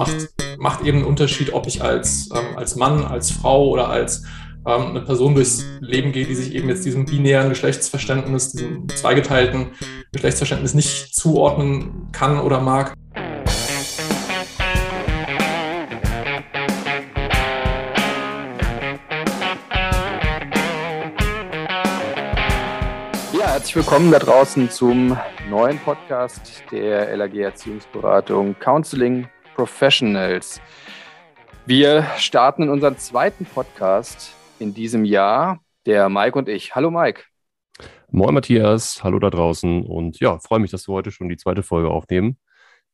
macht, macht eben einen Unterschied, ob ich als, ähm, als Mann, als Frau oder als ähm, eine Person durchs Leben gehe, die sich eben jetzt diesem binären Geschlechtsverständnis, diesem zweigeteilten Geschlechtsverständnis nicht zuordnen kann oder mag. Ja, herzlich willkommen da draußen zum neuen Podcast der LAG Erziehungsberatung Counseling Professionals. Wir starten in unseren zweiten Podcast in diesem Jahr, der Mike und ich. Hallo Mike. Moin Matthias, hallo da draußen und ja, freue mich, dass wir heute schon die zweite Folge aufnehmen.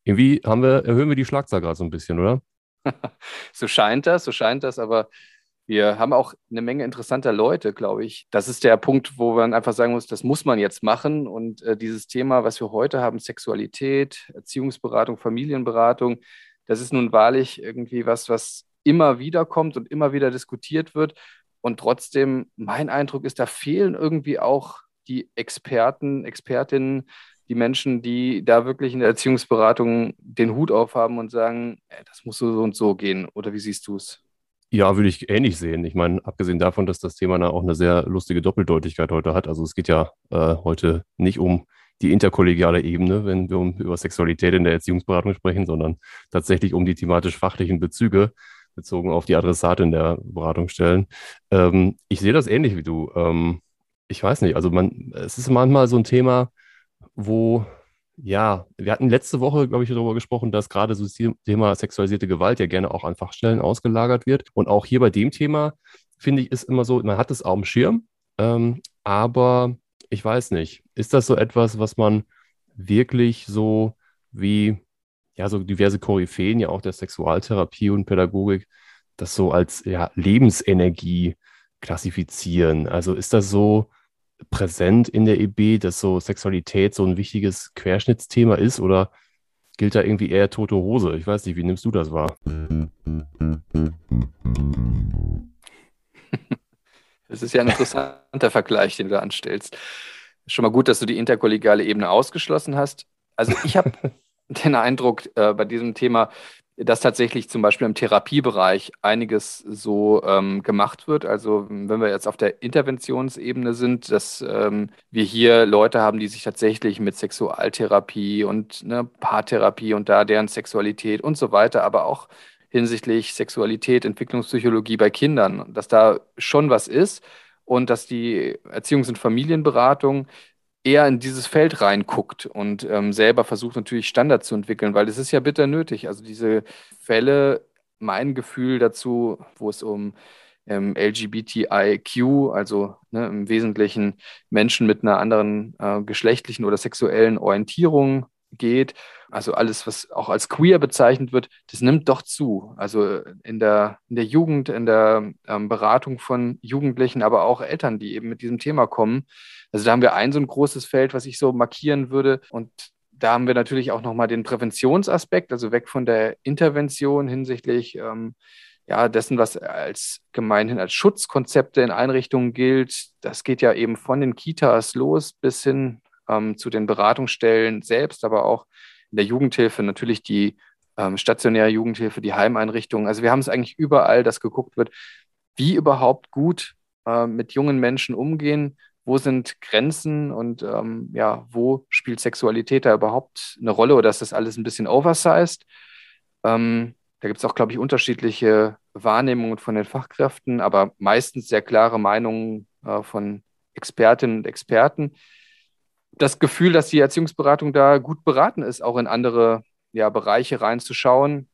Irgendwie haben wir, erhöhen wir die Schlagzahl gerade so ein bisschen, oder? so scheint das, so scheint das, aber wir haben auch eine Menge interessanter Leute, glaube ich. Das ist der Punkt, wo man einfach sagen muss, das muss man jetzt machen. Und äh, dieses Thema, was wir heute haben, Sexualität, Erziehungsberatung, Familienberatung, das ist nun wahrlich irgendwie was, was immer wieder kommt und immer wieder diskutiert wird. Und trotzdem, mein Eindruck ist, da fehlen irgendwie auch die Experten, Expertinnen, die Menschen, die da wirklich in der Erziehungsberatung den Hut aufhaben und sagen, das muss so und so gehen. Oder wie siehst du es? Ja, würde ich ähnlich sehen. Ich meine, abgesehen davon, dass das Thema da auch eine sehr lustige Doppeldeutigkeit heute hat. Also es geht ja äh, heute nicht um die interkollegiale Ebene, wenn wir über Sexualität in der Erziehungsberatung sprechen, sondern tatsächlich um die thematisch-fachlichen Bezüge bezogen auf die Adressatin der Beratungsstellen. Ähm, ich sehe das ähnlich wie du. Ähm, ich weiß nicht, also man, es ist manchmal so ein Thema, wo ja, wir hatten letzte Woche, glaube ich, darüber gesprochen, dass gerade so das Thema sexualisierte Gewalt ja gerne auch an Fachstellen ausgelagert wird. Und auch hier bei dem Thema, finde ich, ist immer so, man hat es auf dem Schirm, ähm, aber ich weiß nicht, ist das so etwas, was man wirklich so wie, ja, so diverse Koryphäen ja auch der Sexualtherapie und Pädagogik, das so als ja, Lebensenergie klassifizieren? Also ist das so, präsent in der EB, dass so Sexualität so ein wichtiges Querschnittsthema ist oder gilt da irgendwie eher tote Hose? Ich weiß nicht, wie nimmst du das wahr? Das ist ja ein interessanter Vergleich, den du anstellst. Schon mal gut, dass du die interkollegiale Ebene ausgeschlossen hast. Also ich habe den Eindruck äh, bei diesem Thema, dass tatsächlich zum Beispiel im Therapiebereich einiges so ähm, gemacht wird. Also wenn wir jetzt auf der Interventionsebene sind, dass ähm, wir hier Leute haben, die sich tatsächlich mit Sexualtherapie und ne, Paartherapie und da deren Sexualität und so weiter, aber auch hinsichtlich Sexualität, Entwicklungspsychologie bei Kindern, dass da schon was ist und dass die Erziehungs- und Familienberatung eher in dieses Feld reinguckt und ähm, selber versucht natürlich Standards zu entwickeln, weil es ist ja bitter nötig. Also diese Fälle, mein Gefühl dazu, wo es um ähm, LGBTIQ, also ne, im Wesentlichen Menschen mit einer anderen äh, geschlechtlichen oder sexuellen Orientierung geht, also alles, was auch als queer bezeichnet wird, das nimmt doch zu. Also in der, in der Jugend, in der ähm, Beratung von Jugendlichen, aber auch Eltern, die eben mit diesem Thema kommen. Also da haben wir ein so ein großes Feld, was ich so markieren würde. Und da haben wir natürlich auch nochmal den Präventionsaspekt, also weg von der Intervention hinsichtlich ähm, ja, dessen, was als gemeinhin als Schutzkonzepte in Einrichtungen gilt. Das geht ja eben von den Kitas los bis hin ähm, zu den Beratungsstellen selbst, aber auch in der Jugendhilfe natürlich die ähm, stationäre Jugendhilfe, die Heimeinrichtungen. Also wir haben es eigentlich überall, dass geguckt wird, wie überhaupt gut äh, mit jungen Menschen umgehen, wo sind Grenzen und ähm, ja, wo spielt Sexualität da überhaupt eine Rolle oder ist das alles ein bisschen oversized? Ähm, da gibt es auch, glaube ich, unterschiedliche Wahrnehmungen von den Fachkräften, aber meistens sehr klare Meinungen äh, von Expertinnen und Experten das Gefühl, dass die Erziehungsberatung da gut beraten ist, auch in andere ja, Bereiche reinzuschauen,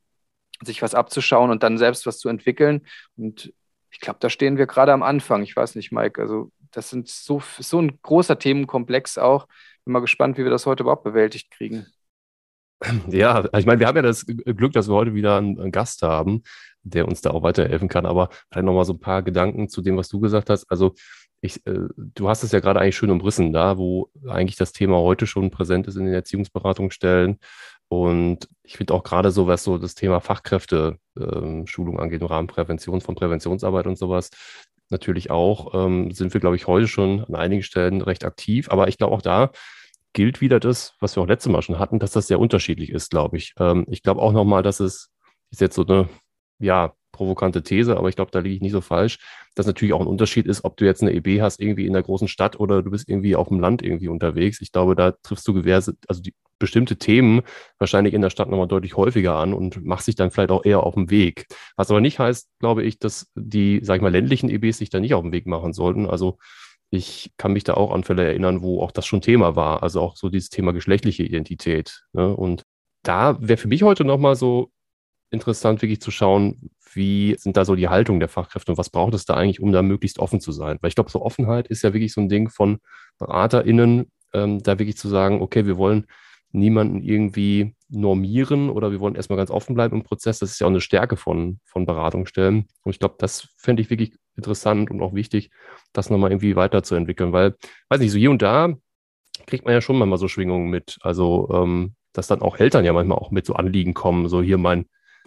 sich was abzuschauen und dann selbst was zu entwickeln. Und ich glaube, da stehen wir gerade am Anfang. Ich weiß nicht, Mike. Also, das sind so, so ein großer Themenkomplex auch. Bin mal gespannt, wie wir das heute überhaupt bewältigt kriegen. Ja, ich meine, wir haben ja das Glück, dass wir heute wieder einen, Gast haben, der uns da auch weiterhelfen kann. Aber vielleicht nochmal so ein paar Gedanken zu dem, was du gesagt hast. Also, ich, äh, du hast es ja gerade eigentlich schön umrissen, da wo eigentlich das Thema heute schon präsent ist in den Erziehungsberatungsstellen. Und ich finde auch gerade so, was so das Thema Fachkräfte-Schulung ähm, angeht, im Rahmen Prävention von Präventionsarbeit und sowas, natürlich auch, ähm, sind wir, glaube ich, heute schon an einigen Stellen recht aktiv. Aber ich glaube auch da gilt wieder das, was wir auch letztes Mal schon hatten, dass das sehr unterschiedlich ist, glaube ich. Ähm, ich glaube auch nochmal, dass es ist jetzt so eine, ja, provokante These, aber ich glaube, da liege ich nicht so falsch, dass natürlich auch ein Unterschied ist, ob du jetzt eine EB hast irgendwie in der großen Stadt oder du bist irgendwie auf dem Land irgendwie unterwegs. Ich glaube, da triffst du gewährse, also die bestimmte Themen wahrscheinlich in der Stadt nochmal deutlich häufiger an und machst dich dann vielleicht auch eher auf dem Weg. Was aber nicht heißt, glaube ich, dass die, sag ich mal, ländlichen EBs sich da nicht auf den Weg machen sollten. Also ich kann mich da auch an Fälle erinnern, wo auch das schon Thema war. Also auch so dieses Thema geschlechtliche Identität. Ne? Und da wäre für mich heute nochmal so interessant, wirklich zu schauen, wie sind da so die Haltung der Fachkräfte und was braucht es da eigentlich, um da möglichst offen zu sein? Weil ich glaube, so Offenheit ist ja wirklich so ein Ding von BeraterInnen, ähm, da wirklich zu sagen, okay, wir wollen niemanden irgendwie normieren oder wir wollen erstmal ganz offen bleiben im Prozess. Das ist ja auch eine Stärke von, von Beratungsstellen. Und ich glaube, das fände ich wirklich interessant und auch wichtig, das nochmal irgendwie weiterzuentwickeln, weil, weiß nicht, so hier und da kriegt man ja schon manchmal so Schwingungen mit. Also, ähm, dass dann auch Eltern ja manchmal auch mit so Anliegen kommen, so hier mein,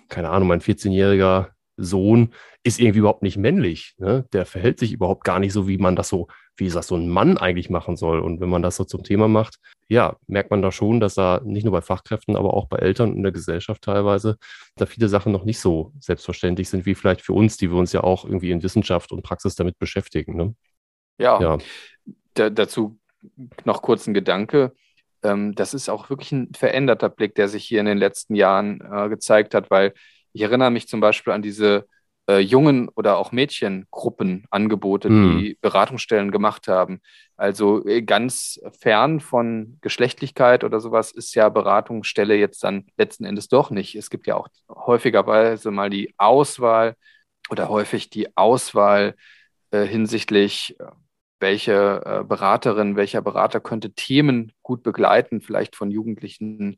keine Ahnung, mein 14-jähriger Sohn ist irgendwie überhaupt nicht männlich. Ne? Der verhält sich überhaupt gar nicht so, wie man das so, wie das so ein Mann eigentlich machen soll. Und wenn man das so zum Thema macht, ja, merkt man da schon, dass da nicht nur bei Fachkräften, aber auch bei Eltern und in der Gesellschaft teilweise da viele Sachen noch nicht so selbstverständlich sind, wie vielleicht für uns, die wir uns ja auch irgendwie in Wissenschaft und Praxis damit beschäftigen. Ne? Ja, ja. Da, dazu noch kurz ein Gedanke. Ähm, das ist auch wirklich ein veränderter Blick, der sich hier in den letzten Jahren äh, gezeigt hat, weil ich erinnere mich zum Beispiel an diese äh, Jungen- oder auch Mädchengruppen Angebote, hm. die Beratungsstellen gemacht haben. Also äh, ganz fern von Geschlechtlichkeit oder sowas ist ja Beratungsstelle jetzt dann letzten Endes doch nicht. Es gibt ja auch häufigerweise mal die Auswahl oder häufig die Auswahl äh, hinsichtlich äh, welche äh, Beraterin, welcher Berater könnte Themen gut begleiten, vielleicht von jugendlichen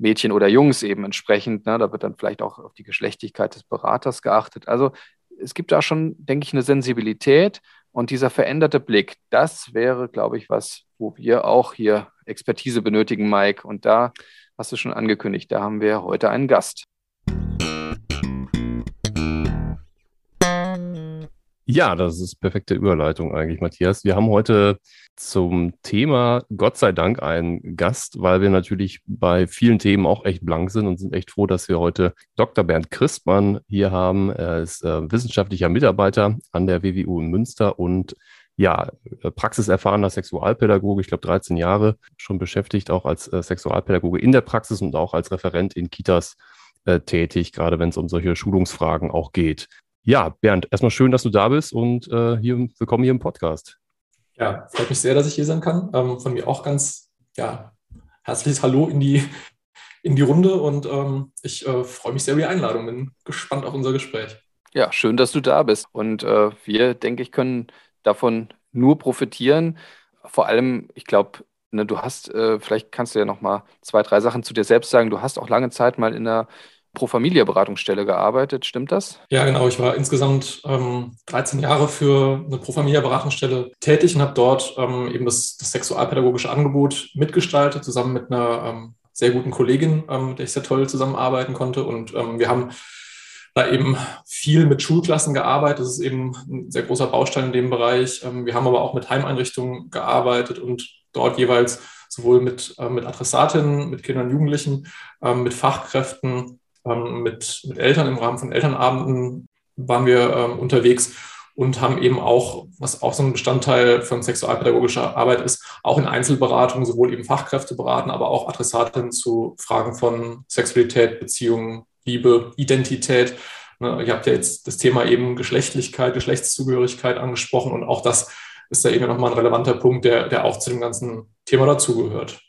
Mädchen oder Jungs eben entsprechend. Ne? Da wird dann vielleicht auch auf die Geschlechtlichkeit des Beraters geachtet. Also es gibt da schon, denke ich, eine Sensibilität und dieser veränderte Blick, das wäre, glaube ich, was, wo wir auch hier Expertise benötigen, Mike. Und da hast du schon angekündigt, da haben wir heute einen Gast. Ja, das ist perfekte Überleitung eigentlich, Matthias. Wir haben heute zum Thema Gott sei Dank einen Gast, weil wir natürlich bei vielen Themen auch echt blank sind und sind echt froh, dass wir heute Dr. Bernd Christmann hier haben. Er ist äh, wissenschaftlicher Mitarbeiter an der WWU in Münster und ja, äh, praxiserfahrener Sexualpädagoge, ich glaube 13 Jahre schon beschäftigt, auch als äh, Sexualpädagoge in der Praxis und auch als Referent in Kitas äh, tätig, gerade wenn es um solche Schulungsfragen auch geht. Ja, Bernd, erstmal schön, dass du da bist und äh, hier, willkommen hier im Podcast. Ja, freut mich sehr, dass ich hier sein kann. Ähm, von mir auch ganz ja, herzliches Hallo in die, in die Runde und ähm, ich äh, freue mich sehr über die Einladung. Bin gespannt auf unser Gespräch. Ja, schön, dass du da bist. Und äh, wir, denke ich, können davon nur profitieren. Vor allem, ich glaube, ne, du hast, äh, vielleicht kannst du ja noch mal zwei, drei Sachen zu dir selbst sagen. Du hast auch lange Zeit mal in der Pro Familia Beratungsstelle gearbeitet, stimmt das? Ja, genau. Ich war insgesamt ähm, 13 Jahre für eine Pro Familia Beratungsstelle tätig und habe dort ähm, eben das, das, sexualpädagogische Angebot mitgestaltet, zusammen mit einer ähm, sehr guten Kollegin, ähm, mit der ich sehr toll zusammenarbeiten konnte. Und ähm, wir haben da eben viel mit Schulklassen gearbeitet. Das ist eben ein sehr großer Baustein in dem Bereich. Ähm, wir haben aber auch mit Heimeinrichtungen gearbeitet und dort jeweils sowohl mit, äh, mit Adressatinnen, mit Kindern und Jugendlichen, mit Fachkräften ähm, mit, mit Eltern im Rahmen von Elternabenden waren wir ähm, unterwegs und haben eben auch, was auch so ein Bestandteil von sexualpädagogischer Arbeit ist, auch in Einzelberatungen sowohl eben Fachkräfte beraten, aber auch Adressatinnen zu Fragen von Sexualität, Beziehungen, Liebe, Identität. Ne, ihr habt ja jetzt das Thema eben Geschlechtlichkeit, Geschlechtszugehörigkeit angesprochen und auch das ist da eben nochmal ein relevanter Punkt, der, der auch zu dem ganzen Thema dazugehört.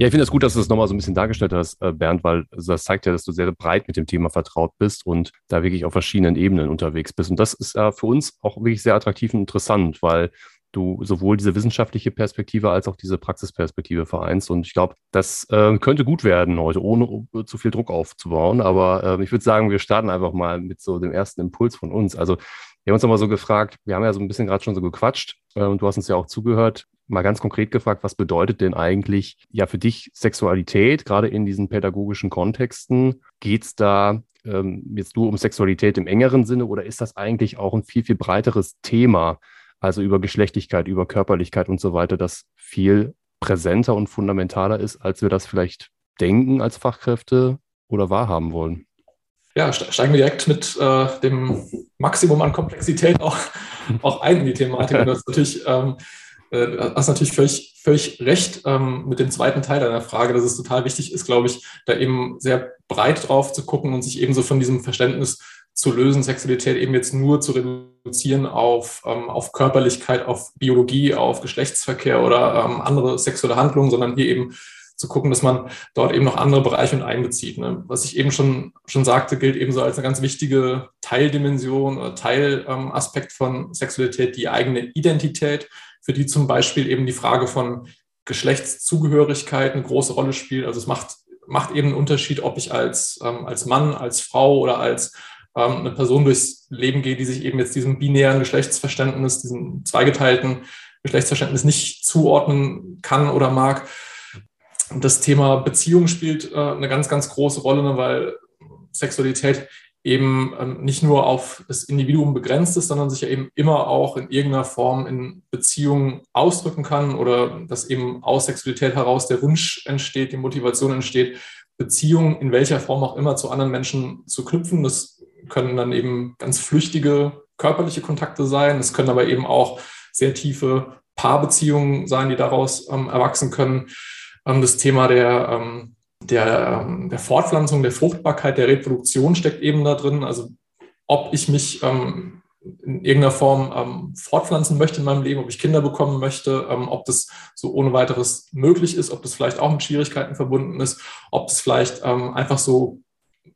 Ja, ich finde es gut, dass du das nochmal so ein bisschen dargestellt hast, äh, Bernd, weil das zeigt ja, dass du sehr breit mit dem Thema vertraut bist und da wirklich auf verschiedenen Ebenen unterwegs bist. Und das ist äh, für uns auch wirklich sehr attraktiv und interessant, weil du sowohl diese wissenschaftliche Perspektive als auch diese Praxisperspektive vereinst. Und ich glaube, das äh, könnte gut werden heute, ohne zu viel Druck aufzubauen. Aber äh, ich würde sagen, wir starten einfach mal mit so dem ersten Impuls von uns. Also wir haben uns nochmal so gefragt, wir haben ja so ein bisschen gerade schon so gequatscht äh, und du hast uns ja auch zugehört mal ganz konkret gefragt, was bedeutet denn eigentlich ja für dich Sexualität, gerade in diesen pädagogischen Kontexten? Geht es da ähm, jetzt nur um Sexualität im engeren Sinne oder ist das eigentlich auch ein viel, viel breiteres Thema, also über Geschlechtlichkeit, über Körperlichkeit und so weiter, das viel präsenter und fundamentaler ist, als wir das vielleicht denken als Fachkräfte oder wahrhaben wollen. Ja, steigen wir direkt mit äh, dem Maximum an Komplexität auch, auch ein in die Thematik. Und das natürlich ähm, äh, hast natürlich völlig, völlig recht ähm, mit dem zweiten Teil deiner Frage, dass es total wichtig ist, glaube ich, da eben sehr breit drauf zu gucken und sich eben so von diesem Verständnis zu lösen, Sexualität eben jetzt nur zu reduzieren auf, ähm, auf Körperlichkeit, auf Biologie, auf Geschlechtsverkehr oder ähm, andere sexuelle Handlungen, sondern hier eben zu gucken, dass man dort eben noch andere Bereiche mit einbezieht. Ne? Was ich eben schon, schon sagte, gilt eben so als eine ganz wichtige Teildimension oder Teilaspekt von Sexualität, die eigene Identität für die zum Beispiel eben die Frage von Geschlechtszugehörigkeit eine große Rolle spielt. Also es macht, macht eben einen Unterschied, ob ich als, ähm, als Mann, als Frau oder als ähm, eine Person durchs Leben gehe, die sich eben jetzt diesem binären Geschlechtsverständnis, diesem zweigeteilten Geschlechtsverständnis nicht zuordnen kann oder mag. Das Thema Beziehung spielt äh, eine ganz, ganz große Rolle, ne, weil Sexualität eben ähm, nicht nur auf das Individuum begrenzt ist, sondern sich ja eben immer auch in irgendeiner Form in Beziehungen ausdrücken kann oder dass eben aus Sexualität heraus der Wunsch entsteht, die Motivation entsteht, Beziehungen in welcher Form auch immer zu anderen Menschen zu knüpfen. Das können dann eben ganz flüchtige körperliche Kontakte sein. Es können aber eben auch sehr tiefe Paarbeziehungen sein, die daraus ähm, erwachsen können. Ähm, das Thema der ähm, der, ähm, der Fortpflanzung, der Fruchtbarkeit, der Reproduktion steckt eben da drin. Also ob ich mich ähm, in irgendeiner Form ähm, fortpflanzen möchte in meinem Leben, ob ich Kinder bekommen möchte, ähm, ob das so ohne weiteres möglich ist, ob das vielleicht auch mit Schwierigkeiten verbunden ist, ob es vielleicht ähm, einfach so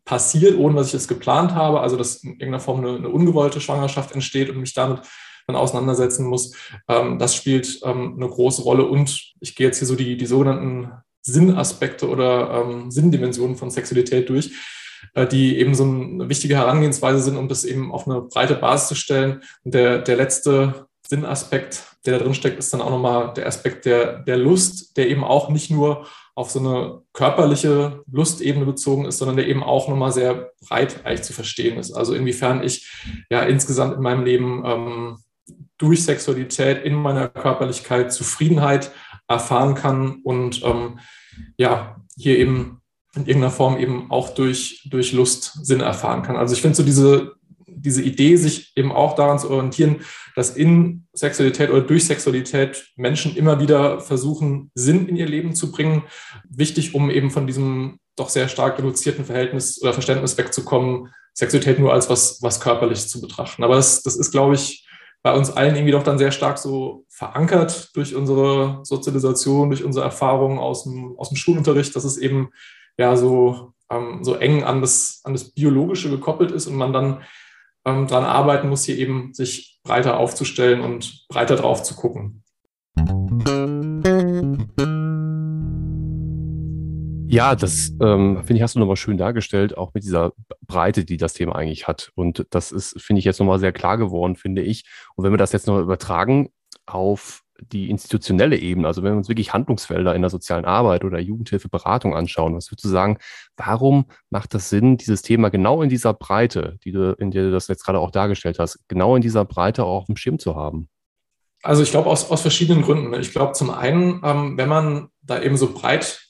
passiert, ohne dass ich es geplant habe, also dass in irgendeiner Form eine, eine ungewollte Schwangerschaft entsteht und mich damit dann auseinandersetzen muss. Ähm, das spielt eine große Rolle und ich gehe jetzt hier so die, die sogenannten Sinnaspekte oder ähm, Sinndimensionen von Sexualität durch, äh, die eben so eine wichtige Herangehensweise sind, um das eben auf eine breite Basis zu stellen. Und der, der letzte Sinnaspekt, der da drin steckt, ist dann auch nochmal der Aspekt der, der Lust, der eben auch nicht nur auf so eine körperliche Lustebene bezogen ist, sondern der eben auch nochmal sehr breit eigentlich zu verstehen ist. Also inwiefern ich ja insgesamt in meinem Leben ähm, durch Sexualität in meiner Körperlichkeit Zufriedenheit erfahren kann und ähm, ja, hier eben in irgendeiner Form eben auch durch, durch Lust Sinn erfahren kann. Also ich finde so diese, diese Idee, sich eben auch daran zu orientieren, dass in Sexualität oder durch Sexualität Menschen immer wieder versuchen, Sinn in ihr Leben zu bringen, wichtig, um eben von diesem doch sehr stark reduzierten Verhältnis oder Verständnis wegzukommen, Sexualität nur als was, was körperlich zu betrachten. Aber das, das ist, glaube ich, bei uns allen irgendwie doch dann sehr stark so verankert durch unsere Sozialisation, durch unsere Erfahrungen aus dem, aus dem Schulunterricht, dass es eben ja so, ähm, so eng an das, an das Biologische gekoppelt ist und man dann ähm, daran arbeiten muss, hier eben sich breiter aufzustellen und breiter drauf zu gucken. Ja, das ähm, finde ich, hast du nochmal schön dargestellt, auch mit dieser Breite, die das Thema eigentlich hat. Und das ist, finde ich, jetzt nochmal sehr klar geworden, finde ich. Und wenn wir das jetzt noch übertragen auf die institutionelle Ebene, also wenn wir uns wirklich Handlungsfelder in der sozialen Arbeit oder Jugendhilfeberatung anschauen, was würdest du sagen, warum macht das Sinn, dieses Thema genau in dieser Breite, die du, in der du das jetzt gerade auch dargestellt hast, genau in dieser Breite auch auf dem Schirm zu haben? Also ich glaube aus, aus verschiedenen Gründen. Ich glaube zum einen, ähm, wenn man da eben so breit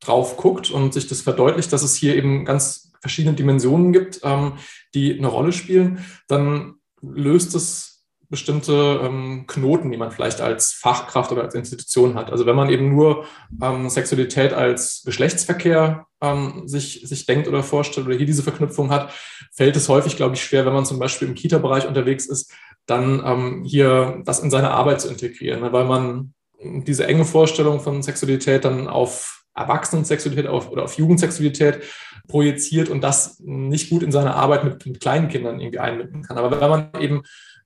drauf guckt und sich das verdeutlicht, dass es hier eben ganz verschiedene Dimensionen gibt, ähm, die eine Rolle spielen, dann löst es bestimmte ähm, Knoten, die man vielleicht als Fachkraft oder als Institution hat. Also wenn man eben nur ähm, Sexualität als Geschlechtsverkehr ähm, sich, sich denkt oder vorstellt oder hier diese Verknüpfung hat, fällt es häufig, glaube ich, schwer, wenn man zum Beispiel im Kita-Bereich unterwegs ist, dann ähm, hier das in seine Arbeit zu integrieren, ne? weil man diese enge Vorstellung von Sexualität dann auf Erwachsenensexualität auf, oder auf Jugendsexualität projiziert und das nicht gut in seine Arbeit mit, mit kleinen Kindern irgendwie einbinden kann. Aber wenn man eben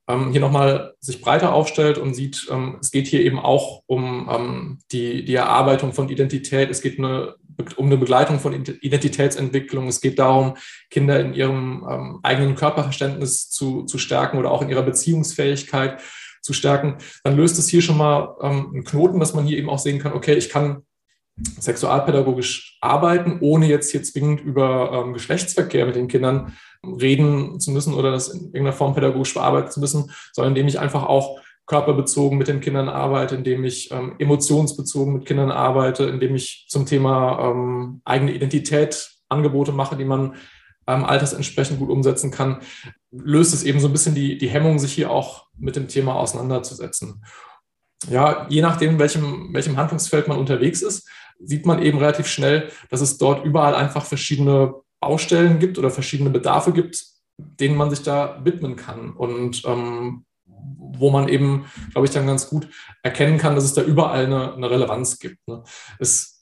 ähm, hier nochmal sich breiter aufstellt und sieht, ähm, es geht hier eben auch um ähm, die, die Erarbeitung von Identität, es geht eine, um eine Begleitung von Identitätsentwicklung, es geht darum, Kinder in ihrem ähm, eigenen Körperverständnis zu, zu stärken oder auch in ihrer Beziehungsfähigkeit zu stärken, dann löst es hier schon mal ähm, einen Knoten, dass man hier eben auch sehen kann, okay, ich kann sexualpädagogisch arbeiten, ohne jetzt hier zwingend über ähm, Geschlechtsverkehr mit den Kindern reden zu müssen oder das in irgendeiner Form pädagogisch bearbeiten zu müssen, sondern indem ich einfach auch körperbezogen mit den Kindern arbeite, indem ich ähm, emotionsbezogen mit Kindern arbeite, indem ich zum Thema ähm, eigene Identität Angebote mache, die man ähm, altersentsprechend gut umsetzen kann, löst es eben so ein bisschen die, die Hemmung, sich hier auch mit dem Thema auseinanderzusetzen. Ja, je nachdem, welchem, welchem Handlungsfeld man unterwegs ist, sieht man eben relativ schnell, dass es dort überall einfach verschiedene Baustellen gibt oder verschiedene Bedarfe gibt, denen man sich da widmen kann. Und ähm, wo man eben, glaube ich, dann ganz gut erkennen kann, dass es da überall eine, eine Relevanz gibt. Ne? Es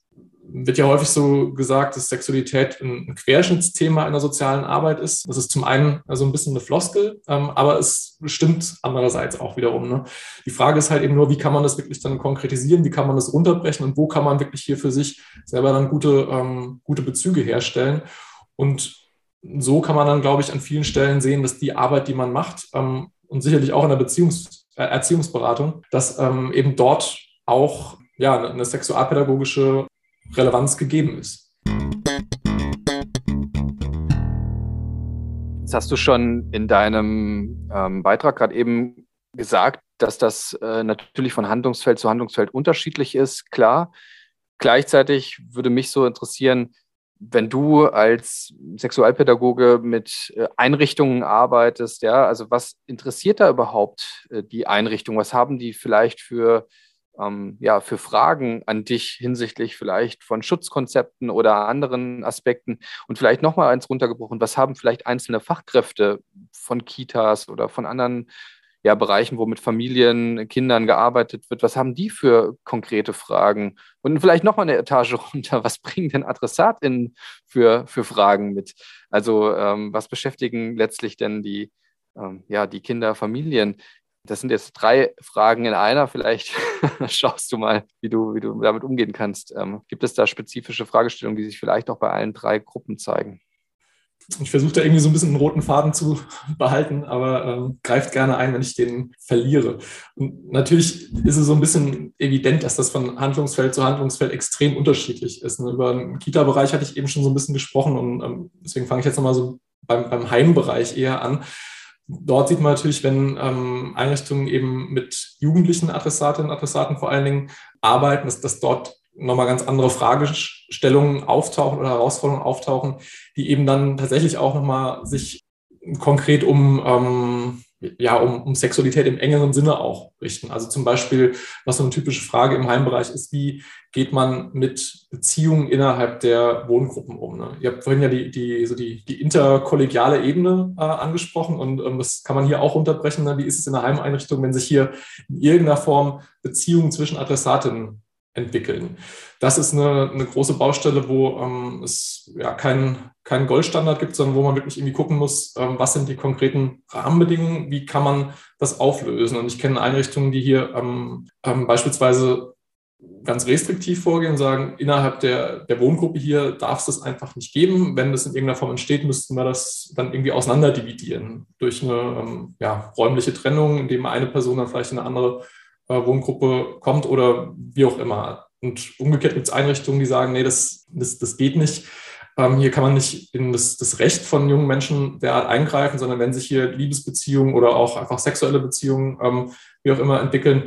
wird ja häufig so gesagt, dass Sexualität ein Querschnittsthema in der sozialen Arbeit ist. Das ist zum einen also ein bisschen eine Floskel, ähm, aber es stimmt andererseits auch wiederum. Ne? Die Frage ist halt eben nur, wie kann man das wirklich dann konkretisieren, wie kann man das runterbrechen und wo kann man wirklich hier für sich selber dann gute, ähm, gute Bezüge herstellen. Und so kann man dann, glaube ich, an vielen Stellen sehen, dass die Arbeit, die man macht, ähm, und sicherlich auch in der Beziehungs äh, Erziehungsberatung, dass ähm, eben dort auch ja, eine sexualpädagogische Relevanz gegeben ist. Jetzt hast du schon in deinem ähm, Beitrag gerade eben gesagt, dass das äh, natürlich von Handlungsfeld zu Handlungsfeld unterschiedlich ist, klar. Gleichzeitig würde mich so interessieren, wenn du als Sexualpädagoge mit äh, Einrichtungen arbeitest, ja, also was interessiert da überhaupt äh, die Einrichtung? Was haben die vielleicht für, ähm, ja, für Fragen an dich hinsichtlich vielleicht von Schutzkonzepten oder anderen Aspekten? Und vielleicht nochmal eins runtergebrochen, was haben vielleicht einzelne Fachkräfte von Kitas oder von anderen ja, Bereichen, wo mit Familien, Kindern gearbeitet wird. Was haben die für konkrete Fragen? Und vielleicht nochmal eine Etage runter. Was bringen denn AdressatInnen für, für Fragen mit? Also, ähm, was beschäftigen letztlich denn die, ähm, ja, die Kinder, Familien? Das sind jetzt drei Fragen in einer. Vielleicht schaust du mal, wie du, wie du damit umgehen kannst. Ähm, gibt es da spezifische Fragestellungen, die sich vielleicht auch bei allen drei Gruppen zeigen? Ich versuche da irgendwie so ein bisschen einen roten Faden zu behalten, aber ähm, greift gerne ein, wenn ich den verliere. Und natürlich ist es so ein bisschen evident, dass das von Handlungsfeld zu Handlungsfeld extrem unterschiedlich ist. Ne? Über den Kita-Bereich hatte ich eben schon so ein bisschen gesprochen und ähm, deswegen fange ich jetzt nochmal so beim, beim Heimbereich eher an. Dort sieht man natürlich, wenn ähm, Einrichtungen eben mit jugendlichen Adressatinnen und Adressaten vor allen Dingen arbeiten, dass, dass dort nochmal ganz andere Fragestellungen auftauchen oder Herausforderungen auftauchen, die eben dann tatsächlich auch nochmal sich konkret um, ähm, ja, um, um Sexualität im engeren Sinne auch richten. Also zum Beispiel, was so eine typische Frage im Heimbereich ist, wie geht man mit Beziehungen innerhalb der Wohngruppen um? Ne? Ihr habt vorhin ja die, die, so die, die interkollegiale Ebene äh, angesprochen und ähm, das kann man hier auch unterbrechen. Ne? Wie ist es in der Heimeinrichtung, wenn sich hier in irgendeiner Form Beziehungen zwischen Adressatinnen entwickeln. Das ist eine, eine große Baustelle, wo ähm, es ja keinen kein Goldstandard gibt, sondern wo man wirklich irgendwie gucken muss, ähm, was sind die konkreten Rahmenbedingungen, wie kann man das auflösen. Und ich kenne Einrichtungen, die hier ähm, ähm beispielsweise ganz restriktiv vorgehen sagen, innerhalb der, der Wohngruppe hier darf es das einfach nicht geben. Wenn das in irgendeiner Form entsteht, müssten wir das dann irgendwie auseinanderdividieren durch eine ähm, ja, räumliche Trennung, indem eine Person dann vielleicht in eine andere Wohngruppe kommt oder wie auch immer. Und umgekehrt gibt es Einrichtungen, die sagen, nee, das, das, das geht nicht. Ähm, hier kann man nicht in das, das Recht von jungen Menschen derart eingreifen, sondern wenn sich hier Liebesbeziehungen oder auch einfach sexuelle Beziehungen, ähm, wie auch immer, entwickeln,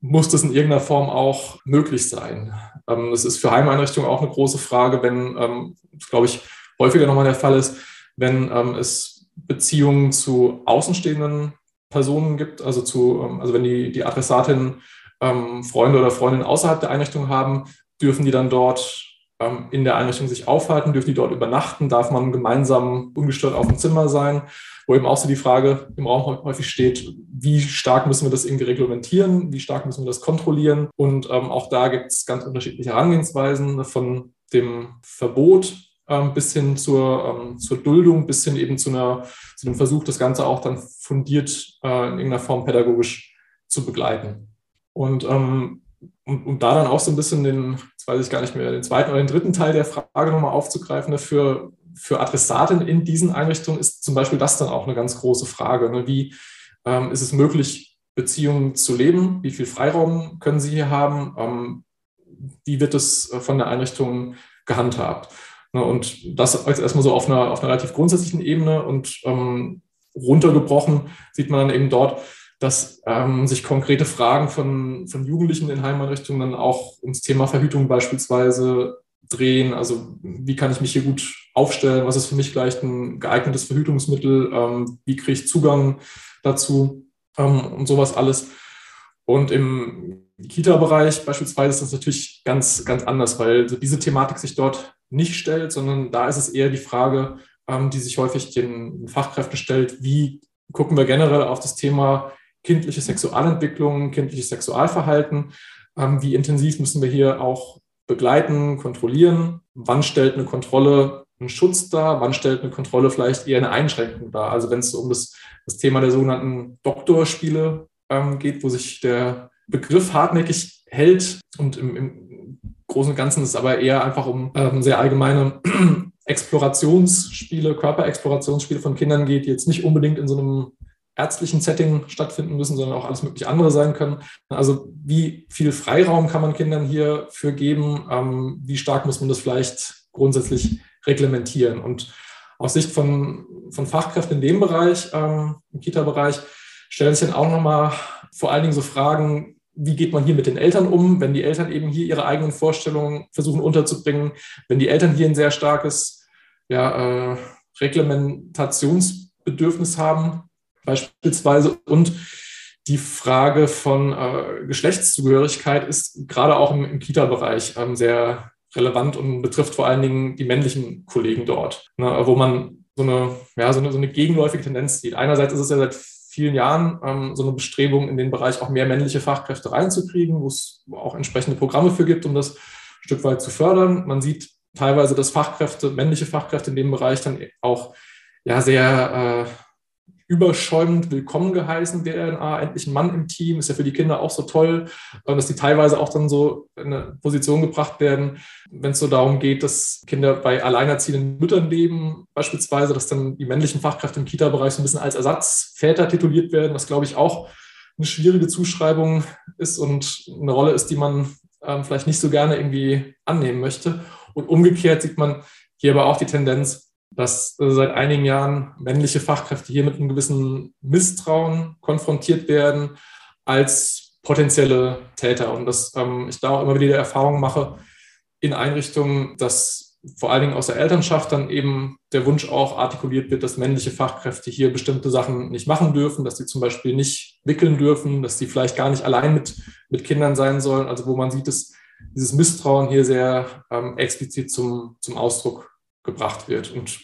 muss das in irgendeiner Form auch möglich sein. Ähm, das ist für Heimeinrichtungen auch eine große Frage, wenn, ähm, glaube ich, häufiger nochmal der Fall ist, wenn ähm, es Beziehungen zu Außenstehenden Personen gibt, also zu, ähm, also wenn die, die Adressatin ähm, Freunde oder Freundinnen außerhalb der Einrichtung haben, dürfen die dann dort ähm, in der Einrichtung sich aufhalten, dürfen die dort übernachten, darf man gemeinsam ungestört auf dem Zimmer sein, wo eben auch so die Frage im Raum häufig steht, wie stark müssen wir das irgendwie reglementieren, wie stark müssen wir das kontrollieren? Und ähm, auch da gibt es ganz unterschiedliche Herangehensweisen von dem Verbot ähm, bis hin zur, ähm, zur Duldung, bis hin eben zu, einer, zu einem Versuch, das Ganze auch dann fundiert äh, in irgendeiner Form pädagogisch zu begleiten. Und um, ähm, um da dann auch so ein bisschen den, jetzt weiß ich gar nicht mehr, den zweiten oder den dritten Teil der Frage nochmal aufzugreifen, ne, für, für Adressaten in diesen Einrichtungen ist zum Beispiel das dann auch eine ganz große Frage. Ne? Wie ähm, ist es möglich, Beziehungen zu leben? Wie viel Freiraum können Sie hier haben? Ähm, wie wird es äh, von der Einrichtung gehandhabt? Ne, und das jetzt erstmal so auf einer, auf einer relativ grundsätzlichen Ebene und ähm, runtergebrochen sieht man dann eben dort, dass ähm, sich konkrete Fragen von, von Jugendlichen in Heimeinrichtungen dann auch ums Thema Verhütung beispielsweise drehen. Also wie kann ich mich hier gut aufstellen? Was ist für mich vielleicht ein geeignetes Verhütungsmittel? Ähm, wie kriege ich Zugang dazu? Ähm, und sowas alles. Und im Kita-Bereich beispielsweise ist das natürlich ganz, ganz anders, weil diese Thematik sich dort nicht stellt, sondern da ist es eher die Frage, ähm, die sich häufig den Fachkräften stellt, wie gucken wir generell auf das Thema kindliche Sexualentwicklung, kindliches Sexualverhalten, ähm, wie intensiv müssen wir hier auch begleiten, kontrollieren, wann stellt eine Kontrolle einen Schutz dar, wann stellt eine Kontrolle vielleicht eher eine Einschränkung dar. Also wenn es um das, das Thema der sogenannten Doktorspiele ähm, geht, wo sich der Begriff hartnäckig hält und im, im Großen und Ganzen ist es aber eher einfach um ähm, sehr allgemeine Explorationsspiele, Körperexplorationsspiele von Kindern geht, die jetzt nicht unbedingt in so einem ärztlichen Setting stattfinden müssen, sondern auch alles mögliche andere sein können. Also wie viel Freiraum kann man Kindern hierfür geben? Ähm, wie stark muss man das vielleicht grundsätzlich reglementieren? Und aus Sicht von, von Fachkräften in dem Bereich, ähm, im Kita-Bereich, stellen sich dann auch nochmal vor allen Dingen so Fragen, wie geht man hier mit den Eltern um, wenn die Eltern eben hier ihre eigenen Vorstellungen versuchen unterzubringen, wenn die Eltern hier ein sehr starkes ja, äh, Reglementationsbedürfnis haben, beispielsweise. Und die Frage von äh, Geschlechtszugehörigkeit ist gerade auch im, im Kita-Bereich ähm, sehr relevant und betrifft vor allen Dingen die männlichen Kollegen dort, ne, wo man so eine, ja, so eine, so eine gegenläufige Tendenz sieht. Einerseits ist es ja seit vielen Jahren ähm, so eine Bestrebung, in den Bereich auch mehr männliche Fachkräfte reinzukriegen, wo es auch entsprechende Programme für gibt, um das ein Stück weit zu fördern. Man sieht teilweise, dass Fachkräfte, männliche Fachkräfte in dem Bereich dann auch ja sehr äh, überschäumend willkommen geheißen. Ah, endlich ein Mann im Team, ist ja für die Kinder auch so toll, dass die teilweise auch dann so in eine Position gebracht werden, wenn es so darum geht, dass Kinder bei alleinerziehenden Müttern leben, beispielsweise, dass dann die männlichen Fachkräfte im Kita-Bereich so ein bisschen als Ersatzväter tituliert werden, was glaube ich auch eine schwierige Zuschreibung ist und eine Rolle ist, die man ähm, vielleicht nicht so gerne irgendwie annehmen möchte. Und umgekehrt sieht man hier aber auch die Tendenz, dass äh, seit einigen Jahren männliche Fachkräfte hier mit einem gewissen Misstrauen konfrontiert werden als potenzielle Täter. Und dass ähm, ich da auch immer wieder die Erfahrung mache in Einrichtungen, dass vor allen Dingen aus der Elternschaft dann eben der Wunsch auch artikuliert wird, dass männliche Fachkräfte hier bestimmte Sachen nicht machen dürfen, dass sie zum Beispiel nicht wickeln dürfen, dass sie vielleicht gar nicht allein mit, mit Kindern sein sollen. Also wo man sieht, dass dieses Misstrauen hier sehr ähm, explizit zum, zum Ausdruck gebracht wird. Und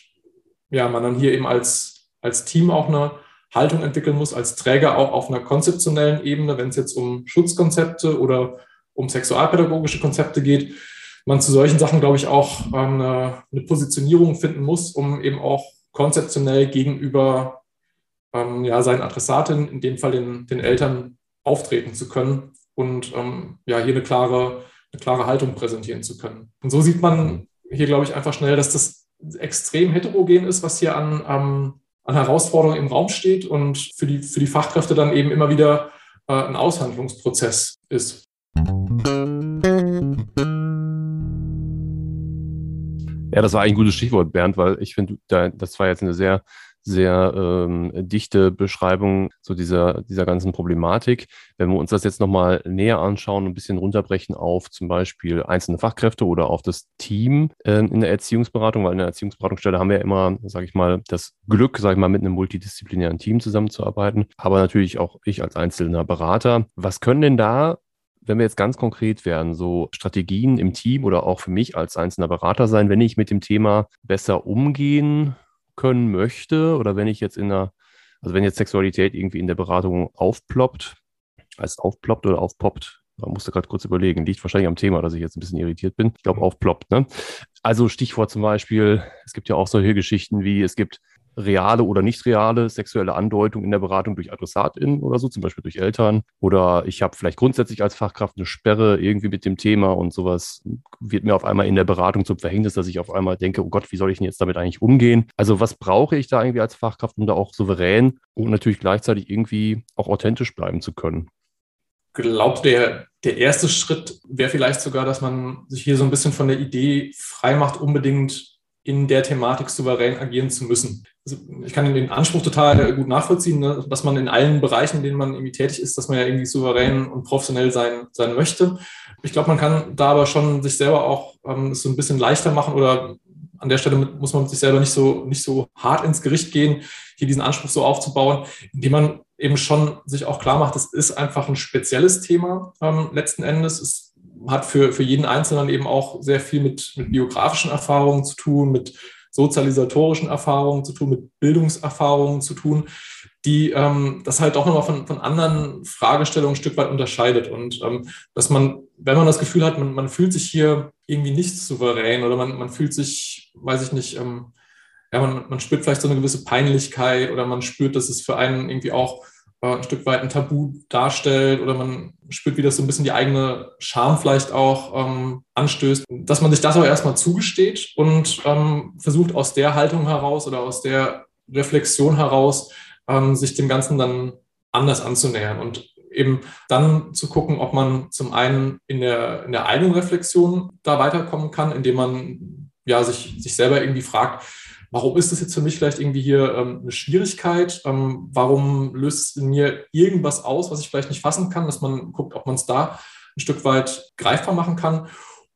ja, man dann hier eben als, als Team auch eine Haltung entwickeln muss, als Träger auch auf einer konzeptionellen Ebene, wenn es jetzt um Schutzkonzepte oder um sexualpädagogische Konzepte geht, man zu solchen Sachen, glaube ich, auch ähm, eine, eine Positionierung finden muss, um eben auch konzeptionell gegenüber ähm, ja, seinen Adressaten, in dem Fall den, den Eltern, auftreten zu können und ähm, ja, hier eine klare, eine klare Haltung präsentieren zu können. Und so sieht man hier, glaube ich, einfach schnell, dass das extrem heterogen ist, was hier an, ähm, an Herausforderungen im Raum steht und für die, für die Fachkräfte dann eben immer wieder äh, ein Aushandlungsprozess ist. Ja, das war ein gutes Stichwort, Bernd, weil ich finde, das war jetzt eine sehr sehr ähm, dichte Beschreibung so dieser, dieser ganzen Problematik. Wenn wir uns das jetzt nochmal näher anschauen und ein bisschen runterbrechen auf zum Beispiel einzelne Fachkräfte oder auf das Team äh, in der Erziehungsberatung, weil in der Erziehungsberatungsstelle haben wir ja immer, sage ich mal, das Glück, sage ich mal, mit einem multidisziplinären Team zusammenzuarbeiten, aber natürlich auch ich als einzelner Berater. Was können denn da wenn wir jetzt ganz konkret werden, so Strategien im Team oder auch für mich als einzelner Berater sein, wenn ich mit dem Thema besser umgehen können möchte oder wenn ich jetzt in einer, also wenn jetzt Sexualität irgendwie in der Beratung aufploppt, als aufploppt oder aufpoppt, da musste gerade kurz überlegen, liegt wahrscheinlich am Thema, dass ich jetzt ein bisschen irritiert bin. Ich glaube, aufploppt. Ne? Also Stichwort zum Beispiel, es gibt ja auch solche Geschichten wie, es gibt reale oder nicht reale sexuelle Andeutung in der Beratung durch AdressatInnen oder so, zum Beispiel durch Eltern. Oder ich habe vielleicht grundsätzlich als Fachkraft eine Sperre irgendwie mit dem Thema und sowas wird mir auf einmal in der Beratung zum Verhängnis, dass ich auf einmal denke, oh Gott, wie soll ich denn jetzt damit eigentlich umgehen? Also was brauche ich da irgendwie als Fachkraft, um da auch souverän und natürlich gleichzeitig irgendwie auch authentisch bleiben zu können? Glaubt der, der erste Schritt wäre vielleicht sogar, dass man sich hier so ein bisschen von der Idee freimacht, unbedingt in der Thematik souverän agieren zu müssen. also ich kann den Anspruch total gut nachvollziehen, ne, dass man in allen Bereichen, in denen man irgendwie tätig ist, dass man ja irgendwie souverän und professionell sein, sein möchte. Ich glaube, man kann da aber schon sich selber auch ähm, so ein bisschen leichter machen oder an der Stelle muss man sich selber nicht so, nicht so hart ins Gericht gehen, hier diesen Anspruch so aufzubauen, indem man eben schon sich auch klar macht, das ist einfach ein spezielles Thema ähm, letzten Endes. Es hat für, für jeden Einzelnen eben auch sehr viel mit, mit biografischen Erfahrungen zu tun, mit sozialisatorischen Erfahrungen zu tun, mit Bildungserfahrungen zu tun, die ähm, das halt auch nochmal von, von anderen Fragestellungen ein Stück weit unterscheidet. Und ähm, dass man, wenn man das Gefühl hat, man, man fühlt sich hier irgendwie nicht souverän oder man, man fühlt sich, weiß ich nicht, ähm, ja, man, man spürt vielleicht so eine gewisse Peinlichkeit oder man spürt, dass es für einen irgendwie auch äh, ein Stück weit ein Tabu darstellt oder man spürt, wie das so ein bisschen die eigene Scham vielleicht auch ähm, anstößt, dass man sich das auch erstmal zugesteht und ähm, versucht aus der Haltung heraus oder aus der Reflexion heraus ähm, sich dem Ganzen dann anders anzunähern und eben dann zu gucken, ob man zum einen in der, in der eigenen Reflexion da weiterkommen kann, indem man ja, sich, sich selber irgendwie fragt, warum ist das jetzt für mich vielleicht irgendwie hier ähm, eine Schwierigkeit? Ähm, warum löst es in mir irgendwas aus, was ich vielleicht nicht fassen kann, dass man guckt, ob man es da ein Stück weit greifbar machen kann.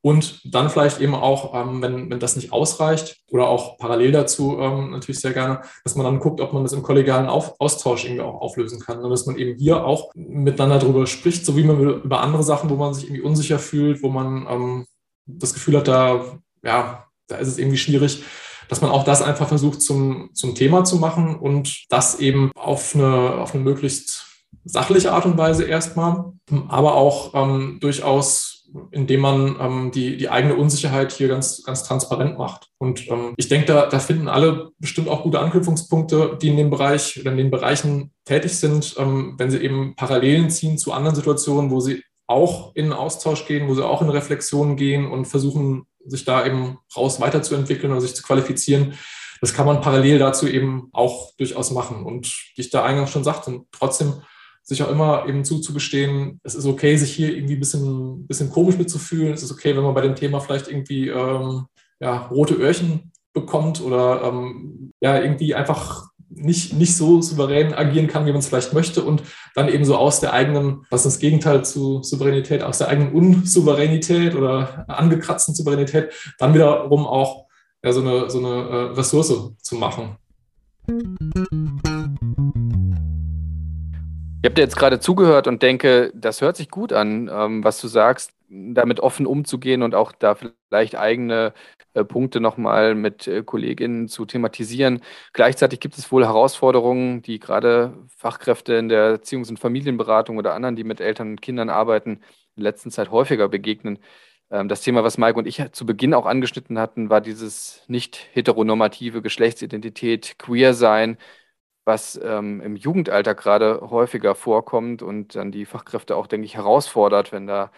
Und dann vielleicht eben auch, ähm, wenn, wenn das nicht ausreicht oder auch parallel dazu ähm, natürlich sehr gerne, dass man dann guckt, ob man das im kollegialen Auf Austausch irgendwie auch auflösen kann. Und dass man eben hier auch miteinander darüber spricht, so wie man über andere Sachen, wo man sich irgendwie unsicher fühlt, wo man ähm, das Gefühl hat, da, ja, da ist es irgendwie schwierig, dass man auch das einfach versucht zum, zum Thema zu machen und das eben auf eine, auf eine möglichst sachliche Art und Weise erstmal, aber auch ähm, durchaus, indem man ähm, die, die eigene Unsicherheit hier ganz, ganz transparent macht. Und ähm, ich denke, da, da finden alle bestimmt auch gute Anknüpfungspunkte, die in dem Bereich oder in den Bereichen tätig sind, ähm, wenn sie eben Parallelen ziehen zu anderen Situationen, wo sie auch in Austausch gehen, wo sie auch in Reflexion gehen und versuchen, sich da eben raus weiterzuentwickeln oder sich zu qualifizieren. Das kann man parallel dazu eben auch durchaus machen. Und wie ich da eingangs schon sagte, trotzdem sich auch immer eben zuzugestehen, es ist okay, sich hier irgendwie ein bisschen, bisschen komisch mitzufühlen. Es ist okay, wenn man bei dem Thema vielleicht irgendwie ähm, ja, rote Öhrchen bekommt oder ähm, ja, irgendwie einfach nicht, nicht so souverän agieren kann, wie man es vielleicht möchte und dann eben so aus der eigenen, was ist das Gegenteil zu Souveränität, aus der eigenen Unsouveränität oder angekratzten Souveränität, dann wiederum auch ja, so eine, so eine äh, Ressource zu machen. Ich habe dir jetzt gerade zugehört und denke, das hört sich gut an, ähm, was du sagst, damit offen umzugehen und auch da vielleicht eigene äh, Punkte nochmal mit äh, Kolleginnen zu thematisieren. Gleichzeitig gibt es wohl Herausforderungen, die gerade Fachkräfte in der Erziehungs- und Familienberatung oder anderen, die mit Eltern und Kindern arbeiten, in letzter Zeit häufiger begegnen. Ähm, das Thema, was Mike und ich zu Beginn auch angeschnitten hatten, war dieses nicht heteronormative Geschlechtsidentität, Queer-Sein, was ähm, im Jugendalter gerade häufiger vorkommt und dann die Fachkräfte auch, denke ich, herausfordert, wenn da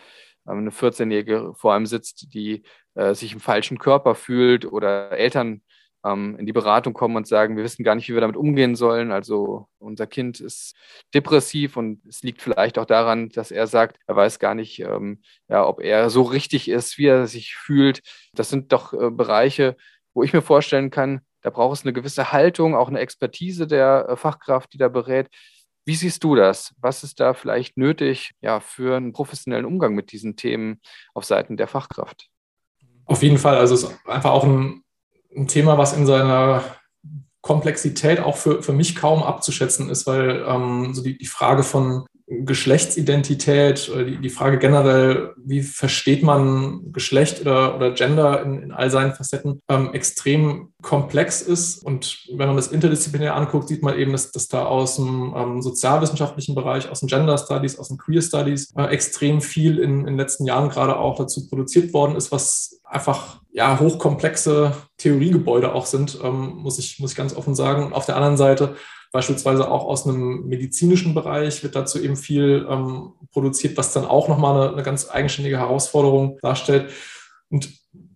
eine 14-Jährige vor einem sitzt, die äh, sich im falschen Körper fühlt oder Eltern ähm, in die Beratung kommen und sagen, wir wissen gar nicht, wie wir damit umgehen sollen. Also unser Kind ist depressiv und es liegt vielleicht auch daran, dass er sagt, er weiß gar nicht, ähm, ja, ob er so richtig ist, wie er sich fühlt. Das sind doch äh, Bereiche, wo ich mir vorstellen kann, da braucht es eine gewisse Haltung, auch eine Expertise der äh, Fachkraft, die da berät. Wie siehst du das? Was ist da vielleicht nötig ja, für einen professionellen Umgang mit diesen Themen auf Seiten der Fachkraft? Auf jeden Fall. Also es ist einfach auch ein, ein Thema, was in seiner Komplexität auch für, für mich kaum abzuschätzen ist, weil ähm, so die, die Frage von Geschlechtsidentität, die, die Frage generell, wie versteht man Geschlecht oder, oder Gender in, in all seinen Facetten, ähm, extrem komplex ist. Und wenn man das interdisziplinär anguckt, sieht man eben, dass, dass da aus dem ähm, sozialwissenschaftlichen Bereich, aus den Gender Studies, aus den Queer Studies äh, extrem viel in, in den letzten Jahren gerade auch dazu produziert worden ist, was einfach ja, hochkomplexe Theoriegebäude auch sind, ähm, muss, ich, muss ich ganz offen sagen. Und auf der anderen Seite beispielsweise auch aus einem medizinischen Bereich wird dazu eben viel ähm, produziert, was dann auch nochmal eine, eine ganz eigenständige Herausforderung darstellt. Und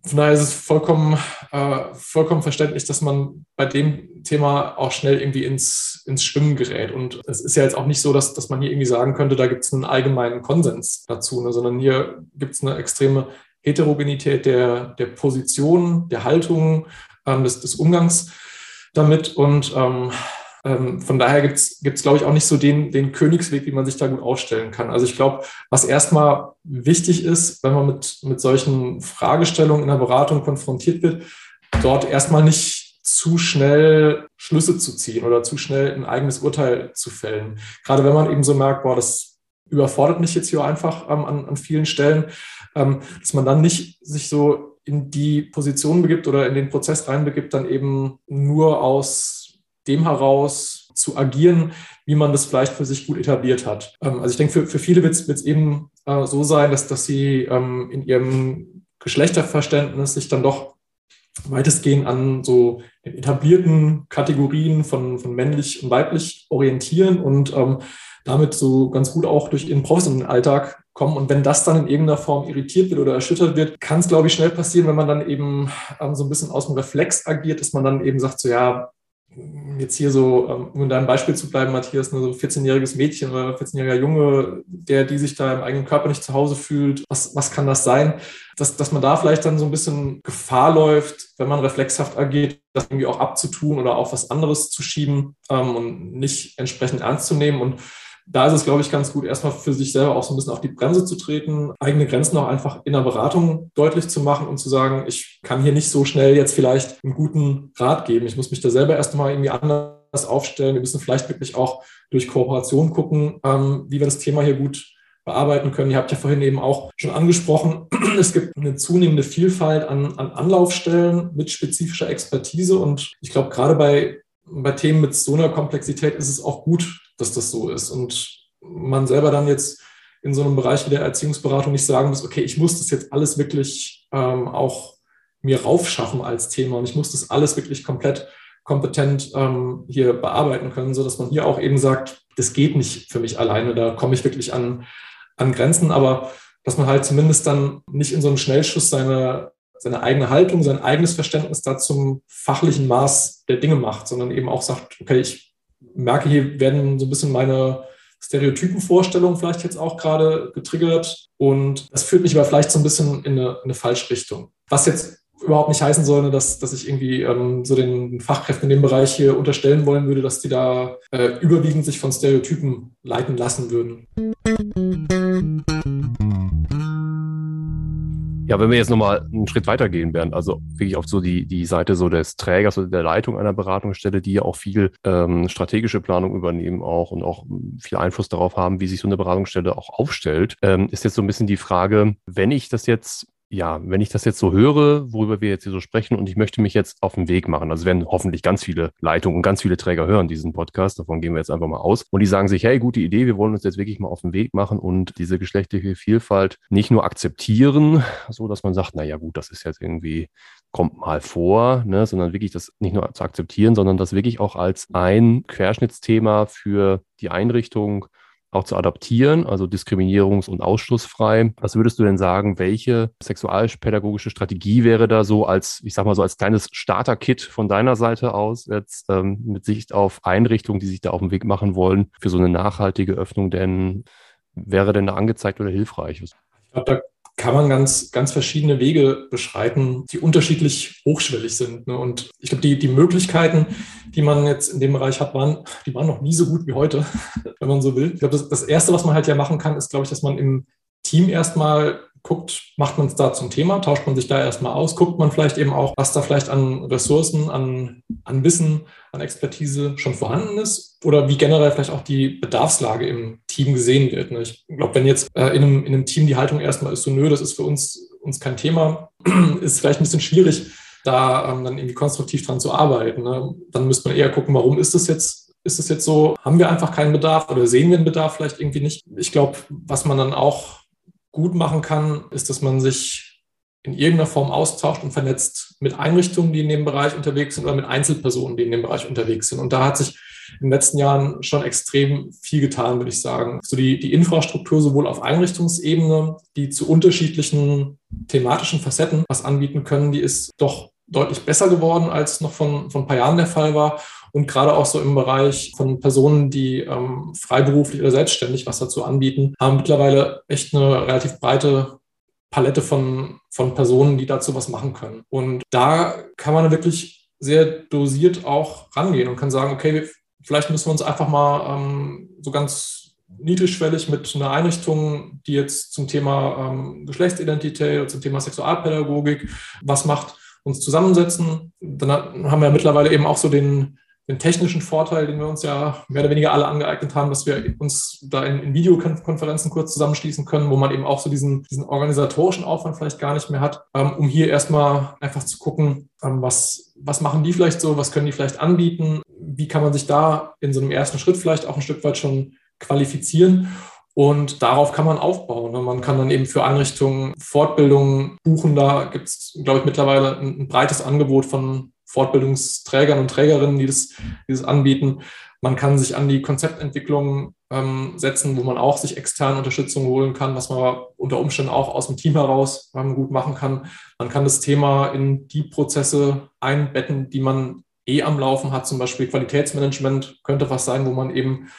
von daher ist es vollkommen, äh, vollkommen verständlich, dass man bei dem Thema auch schnell irgendwie ins, ins Schwimmen gerät. Und es ist ja jetzt auch nicht so, dass, dass man hier irgendwie sagen könnte, da gibt es einen allgemeinen Konsens dazu, ne, sondern hier gibt es eine extreme Heterogenität der, der Position, der Haltung, ähm, des, des Umgangs damit und ähm, ähm, von daher gibt es, glaube ich, auch nicht so den, den Königsweg, wie man sich da gut aufstellen kann. Also ich glaube, was erstmal wichtig ist, wenn man mit, mit solchen Fragestellungen in der Beratung konfrontiert wird, dort erstmal nicht zu schnell Schlüsse zu ziehen oder zu schnell ein eigenes Urteil zu fällen. Gerade wenn man eben so merkt, boah, das überfordert mich jetzt hier einfach ähm, an, an vielen Stellen, ähm, dass man dann nicht sich so in die Position begibt oder in den Prozess reinbegibt, dann eben nur aus dem heraus zu agieren, wie man das vielleicht für sich gut etabliert hat. Ähm, also ich denke, für, für viele wird es eben äh, so sein, dass, dass sie ähm, in ihrem Geschlechterverständnis sich dann doch weitestgehend an so etablierten Kategorien von, von männlich und weiblich orientieren und ähm, damit so ganz gut auch durch ihren professionellen Alltag kommen. Und wenn das dann in irgendeiner Form irritiert wird oder erschüttert wird, kann es, glaube ich, schnell passieren, wenn man dann eben ähm, so ein bisschen aus dem Reflex agiert, dass man dann eben sagt, so ja, jetzt hier so, ähm, um in deinem Beispiel zu bleiben, Matthias, ein so 14-jähriges Mädchen oder 14-jähriger Junge, der, die sich da im eigenen Körper nicht zu Hause fühlt, was, was kann das sein? Dass, dass man da vielleicht dann so ein bisschen Gefahr läuft, wenn man reflexhaft agiert, das irgendwie auch abzutun oder auf was anderes zu schieben ähm, und nicht entsprechend ernst zu nehmen. Und da ist es, glaube ich, ganz gut, erstmal für sich selber auch so ein bisschen auf die Bremse zu treten, eigene Grenzen auch einfach in der Beratung deutlich zu machen und zu sagen, ich kann hier nicht so schnell jetzt vielleicht einen guten Rat geben. Ich muss mich da selber erstmal irgendwie anders aufstellen. Wir müssen vielleicht wirklich auch durch Kooperation gucken, ähm, wie wir das Thema hier gut bearbeiten können. Ihr habt ja vorhin eben auch schon angesprochen, es gibt eine zunehmende Vielfalt an, an Anlaufstellen mit spezifischer Expertise und ich glaube, gerade bei bei Themen mit so einer Komplexität ist es auch gut, dass das so ist. Und man selber dann jetzt in so einem Bereich wie der Erziehungsberatung nicht sagen muss, okay, ich muss das jetzt alles wirklich ähm, auch mir raufschaffen als Thema und ich muss das alles wirklich komplett kompetent ähm, hier bearbeiten können, so dass man hier auch eben sagt, das geht nicht für mich alleine, da komme ich wirklich an, an Grenzen, aber dass man halt zumindest dann nicht in so einem Schnellschuss seine seine eigene Haltung, sein eigenes Verständnis da zum fachlichen Maß der Dinge macht, sondern eben auch sagt, okay, ich merke, hier werden so ein bisschen meine Stereotypenvorstellungen vielleicht jetzt auch gerade getriggert und das führt mich aber vielleicht so ein bisschen in eine, in eine falsche Richtung. Was jetzt überhaupt nicht heißen soll, dass, dass ich irgendwie ähm, so den Fachkräften in dem Bereich hier unterstellen wollen würde, dass die da äh, überwiegend sich von Stereotypen leiten lassen würden. Ja, wenn wir jetzt nochmal einen Schritt weitergehen werden, also wirklich auf so die, die Seite so des Trägers oder der Leitung einer Beratungsstelle, die ja auch viel ähm, strategische Planung übernehmen auch und auch viel Einfluss darauf haben, wie sich so eine Beratungsstelle auch aufstellt, ähm, ist jetzt so ein bisschen die Frage, wenn ich das jetzt ja, wenn ich das jetzt so höre, worüber wir jetzt hier so sprechen, und ich möchte mich jetzt auf den Weg machen, also werden hoffentlich ganz viele Leitungen und ganz viele Träger hören diesen Podcast, davon gehen wir jetzt einfach mal aus, und die sagen sich, hey, gute Idee, wir wollen uns jetzt wirklich mal auf den Weg machen und diese geschlechtliche Vielfalt nicht nur akzeptieren, so dass man sagt, na ja, gut, das ist jetzt irgendwie kommt mal vor, ne, sondern wirklich das nicht nur zu akzeptieren, sondern das wirklich auch als ein Querschnittsthema für die Einrichtung auch zu adaptieren, also diskriminierungs- und ausschlussfrei. Was würdest du denn sagen, welche sexualpädagogische Strategie wäre da so als, ich sag mal so als kleines Starter-Kit von deiner Seite aus jetzt ähm, mit Sicht auf Einrichtungen, die sich da auf den Weg machen wollen für so eine nachhaltige Öffnung denn wäre denn da angezeigt oder hilfreich? Ich glaube, da kann man ganz, ganz verschiedene Wege beschreiten, die unterschiedlich hochschwellig sind. Ne? Und ich glaube, die, die Möglichkeiten, die man jetzt in dem Bereich hat, waren, die waren noch nie so gut wie heute, wenn man so will. Ich glaube, das, das Erste, was man halt ja machen kann, ist, glaube ich, dass man im Team erstmal guckt, macht man es da zum Thema, tauscht man sich da erstmal aus, guckt man vielleicht eben auch, was da vielleicht an Ressourcen, an, an Wissen, an Expertise schon vorhanden ist oder wie generell vielleicht auch die Bedarfslage im Team gesehen wird. Ne? Ich glaube, wenn jetzt äh, in, einem, in einem Team die Haltung erstmal ist so, nö, das ist für uns, uns kein Thema, ist vielleicht ein bisschen schwierig, da ähm, dann irgendwie konstruktiv dran zu arbeiten. Ne? Dann müsste man eher gucken, warum ist das jetzt ist es jetzt so, haben wir einfach keinen Bedarf oder sehen wir den Bedarf vielleicht irgendwie nicht? Ich glaube, was man dann auch gut machen kann, ist, dass man sich in irgendeiner Form austauscht und vernetzt mit Einrichtungen, die in dem Bereich unterwegs sind oder mit Einzelpersonen, die in dem Bereich unterwegs sind. Und da hat sich in den letzten Jahren schon extrem viel getan, würde ich sagen. So die, die Infrastruktur sowohl auf Einrichtungsebene, die zu unterschiedlichen thematischen Facetten was anbieten können, die ist doch deutlich besser geworden, als noch von, von ein paar Jahren der Fall war und gerade auch so im Bereich von Personen, die ähm, freiberuflich oder selbstständig was dazu anbieten, haben mittlerweile echt eine relativ breite Palette von, von Personen, die dazu was machen können. Und da kann man wirklich sehr dosiert auch rangehen und kann sagen, okay, vielleicht müssen wir uns einfach mal ähm, so ganz niedrigschwellig mit einer Einrichtung, die jetzt zum Thema ähm, Geschlechtsidentität oder zum Thema Sexualpädagogik was macht, uns zusammensetzen. Dann haben wir mittlerweile eben auch so den, den technischen Vorteil, den wir uns ja mehr oder weniger alle angeeignet haben, dass wir uns da in, in Videokonferenzen kurz zusammenschließen können, wo man eben auch so diesen, diesen organisatorischen Aufwand vielleicht gar nicht mehr hat, ähm, um hier erstmal einfach zu gucken, ähm, was, was machen die vielleicht so, was können die vielleicht anbieten, wie kann man sich da in so einem ersten Schritt vielleicht auch ein Stück weit schon qualifizieren. Und darauf kann man aufbauen. Ne? Man kann dann eben für Einrichtungen Fortbildungen buchen. Da gibt es, glaube ich, mittlerweile ein, ein breites Angebot von Fortbildungsträgern und Trägerinnen, die das, die das anbieten. Man kann sich an die Konzeptentwicklung ähm, setzen, wo man auch sich externe Unterstützung holen kann, was man unter Umständen auch aus dem Team heraus ähm, gut machen kann. Man kann das Thema in die Prozesse einbetten, die man eh am Laufen hat. Zum Beispiel Qualitätsmanagement könnte was sein, wo man eben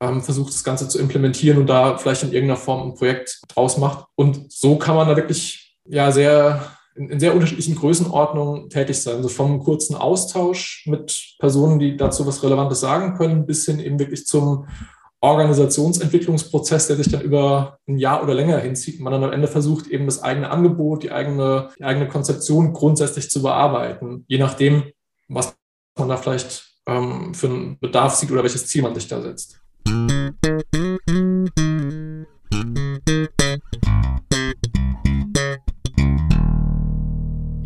ähm, versucht, das Ganze zu implementieren und da vielleicht in irgendeiner Form ein Projekt draus macht. Und so kann man da wirklich ja sehr in, in sehr unterschiedlichen Größenordnungen tätig sein. Also vom kurzen Austausch mit Personen, die dazu was Relevantes sagen können, bis hin eben wirklich zum Organisationsentwicklungsprozess, der sich dann über ein Jahr oder länger hinzieht. Man dann am Ende versucht, eben das eigene Angebot, die eigene, die eigene Konzeption grundsätzlich zu bearbeiten, je nachdem, was man da vielleicht ähm, für einen Bedarf sieht oder welches Ziel man sich da setzt.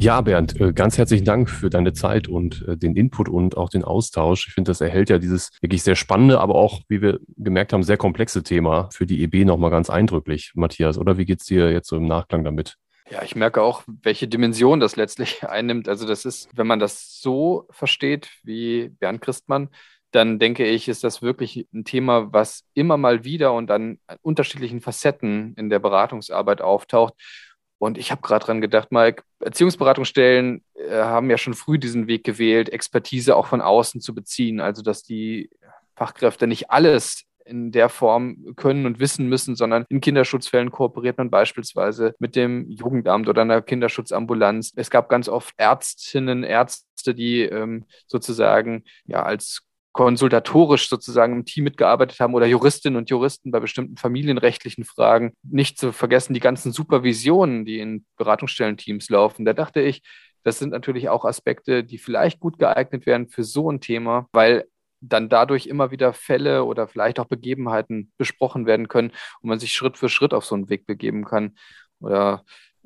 Ja, Bernd, äh, ganz herzlichen Dank für deine Zeit und äh, den Input und auch den Austausch. Ich finde, das erhält ja dieses wirklich sehr spannende, aber auch, wie wir gemerkt haben, sehr komplexe Thema für die EB nochmal ganz eindrücklich, Matthias. Oder wie geht es dir jetzt so im Nachklang damit? Ja, ich merke auch, welche Dimension das letztlich einnimmt. Also das ist, wenn man das so versteht wie Bernd Christmann, dann denke ich, ist das wirklich ein Thema, was immer mal wieder und an unterschiedlichen Facetten in der Beratungsarbeit auftaucht und ich habe gerade dran gedacht, Mike, Erziehungsberatungsstellen äh, haben ja schon früh diesen Weg gewählt, Expertise auch von außen zu beziehen. Also, dass die Fachkräfte nicht alles in der Form können und wissen müssen, sondern in Kinderschutzfällen kooperiert man beispielsweise mit dem Jugendamt oder einer Kinderschutzambulanz. Es gab ganz oft Ärztinnen, Ärzte, die ähm, sozusagen ja als konsultatorisch sozusagen im Team mitgearbeitet haben oder Juristinnen und Juristen bei bestimmten familienrechtlichen Fragen. Nicht zu vergessen die ganzen Supervisionen, die in Beratungsstellenteams laufen. Da dachte ich, das sind natürlich auch Aspekte, die vielleicht gut geeignet wären für so ein Thema, weil dann dadurch immer wieder Fälle oder vielleicht auch Begebenheiten besprochen werden können und man sich Schritt für Schritt auf so einen Weg begeben kann oder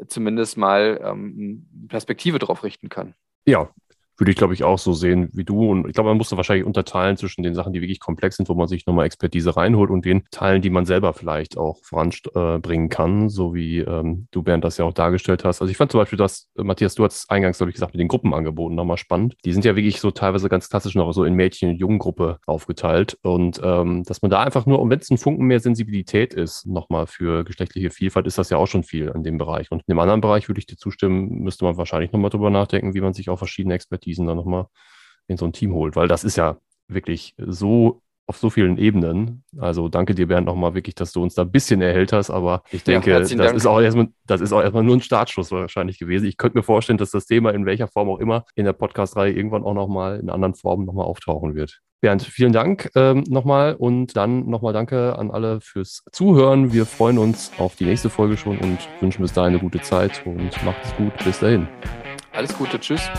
zumindest mal ähm, Perspektive drauf richten kann. Ja, würde ich, glaube ich, auch so sehen wie du. Und ich glaube, man muss da wahrscheinlich unterteilen zwischen den Sachen, die wirklich komplex sind, wo man sich nochmal Expertise reinholt und den Teilen, die man selber vielleicht auch voranbringen kann, so wie ähm, du, Bernd, das ja auch dargestellt hast. Also ich fand zum Beispiel dass Matthias, du hast eingangs, glaube ich, gesagt, mit den Gruppenangeboten nochmal spannend. Die sind ja wirklich so teilweise ganz klassisch noch so in Mädchen- und Jungengruppe aufgeteilt. Und ähm, dass man da einfach nur, und wenn es ein Funken mehr Sensibilität ist, nochmal für geschlechtliche Vielfalt, ist das ja auch schon viel in dem Bereich. Und in dem anderen Bereich würde ich dir zustimmen, müsste man wahrscheinlich nochmal drüber nachdenken, wie man sich auch verschiedene Expertise Expertisen dann nochmal in so ein Team holt, weil das ist ja wirklich so auf so vielen Ebenen. Also danke dir, Bernd, nochmal wirklich, dass du uns da ein bisschen erhellt hast, aber ich denke, ja, das, ist auch erstmal, das ist auch erstmal nur ein Startschuss wahrscheinlich gewesen. Ich könnte mir vorstellen, dass das Thema in welcher Form auch immer in der Podcast-Reihe irgendwann auch nochmal in anderen Formen nochmal auftauchen wird. Bernd, vielen Dank ähm, nochmal und dann nochmal danke an alle fürs Zuhören. Wir freuen uns auf die nächste Folge schon und wünschen bis dahin eine gute Zeit und macht es gut. Bis dahin. Alles Gute, tschüss.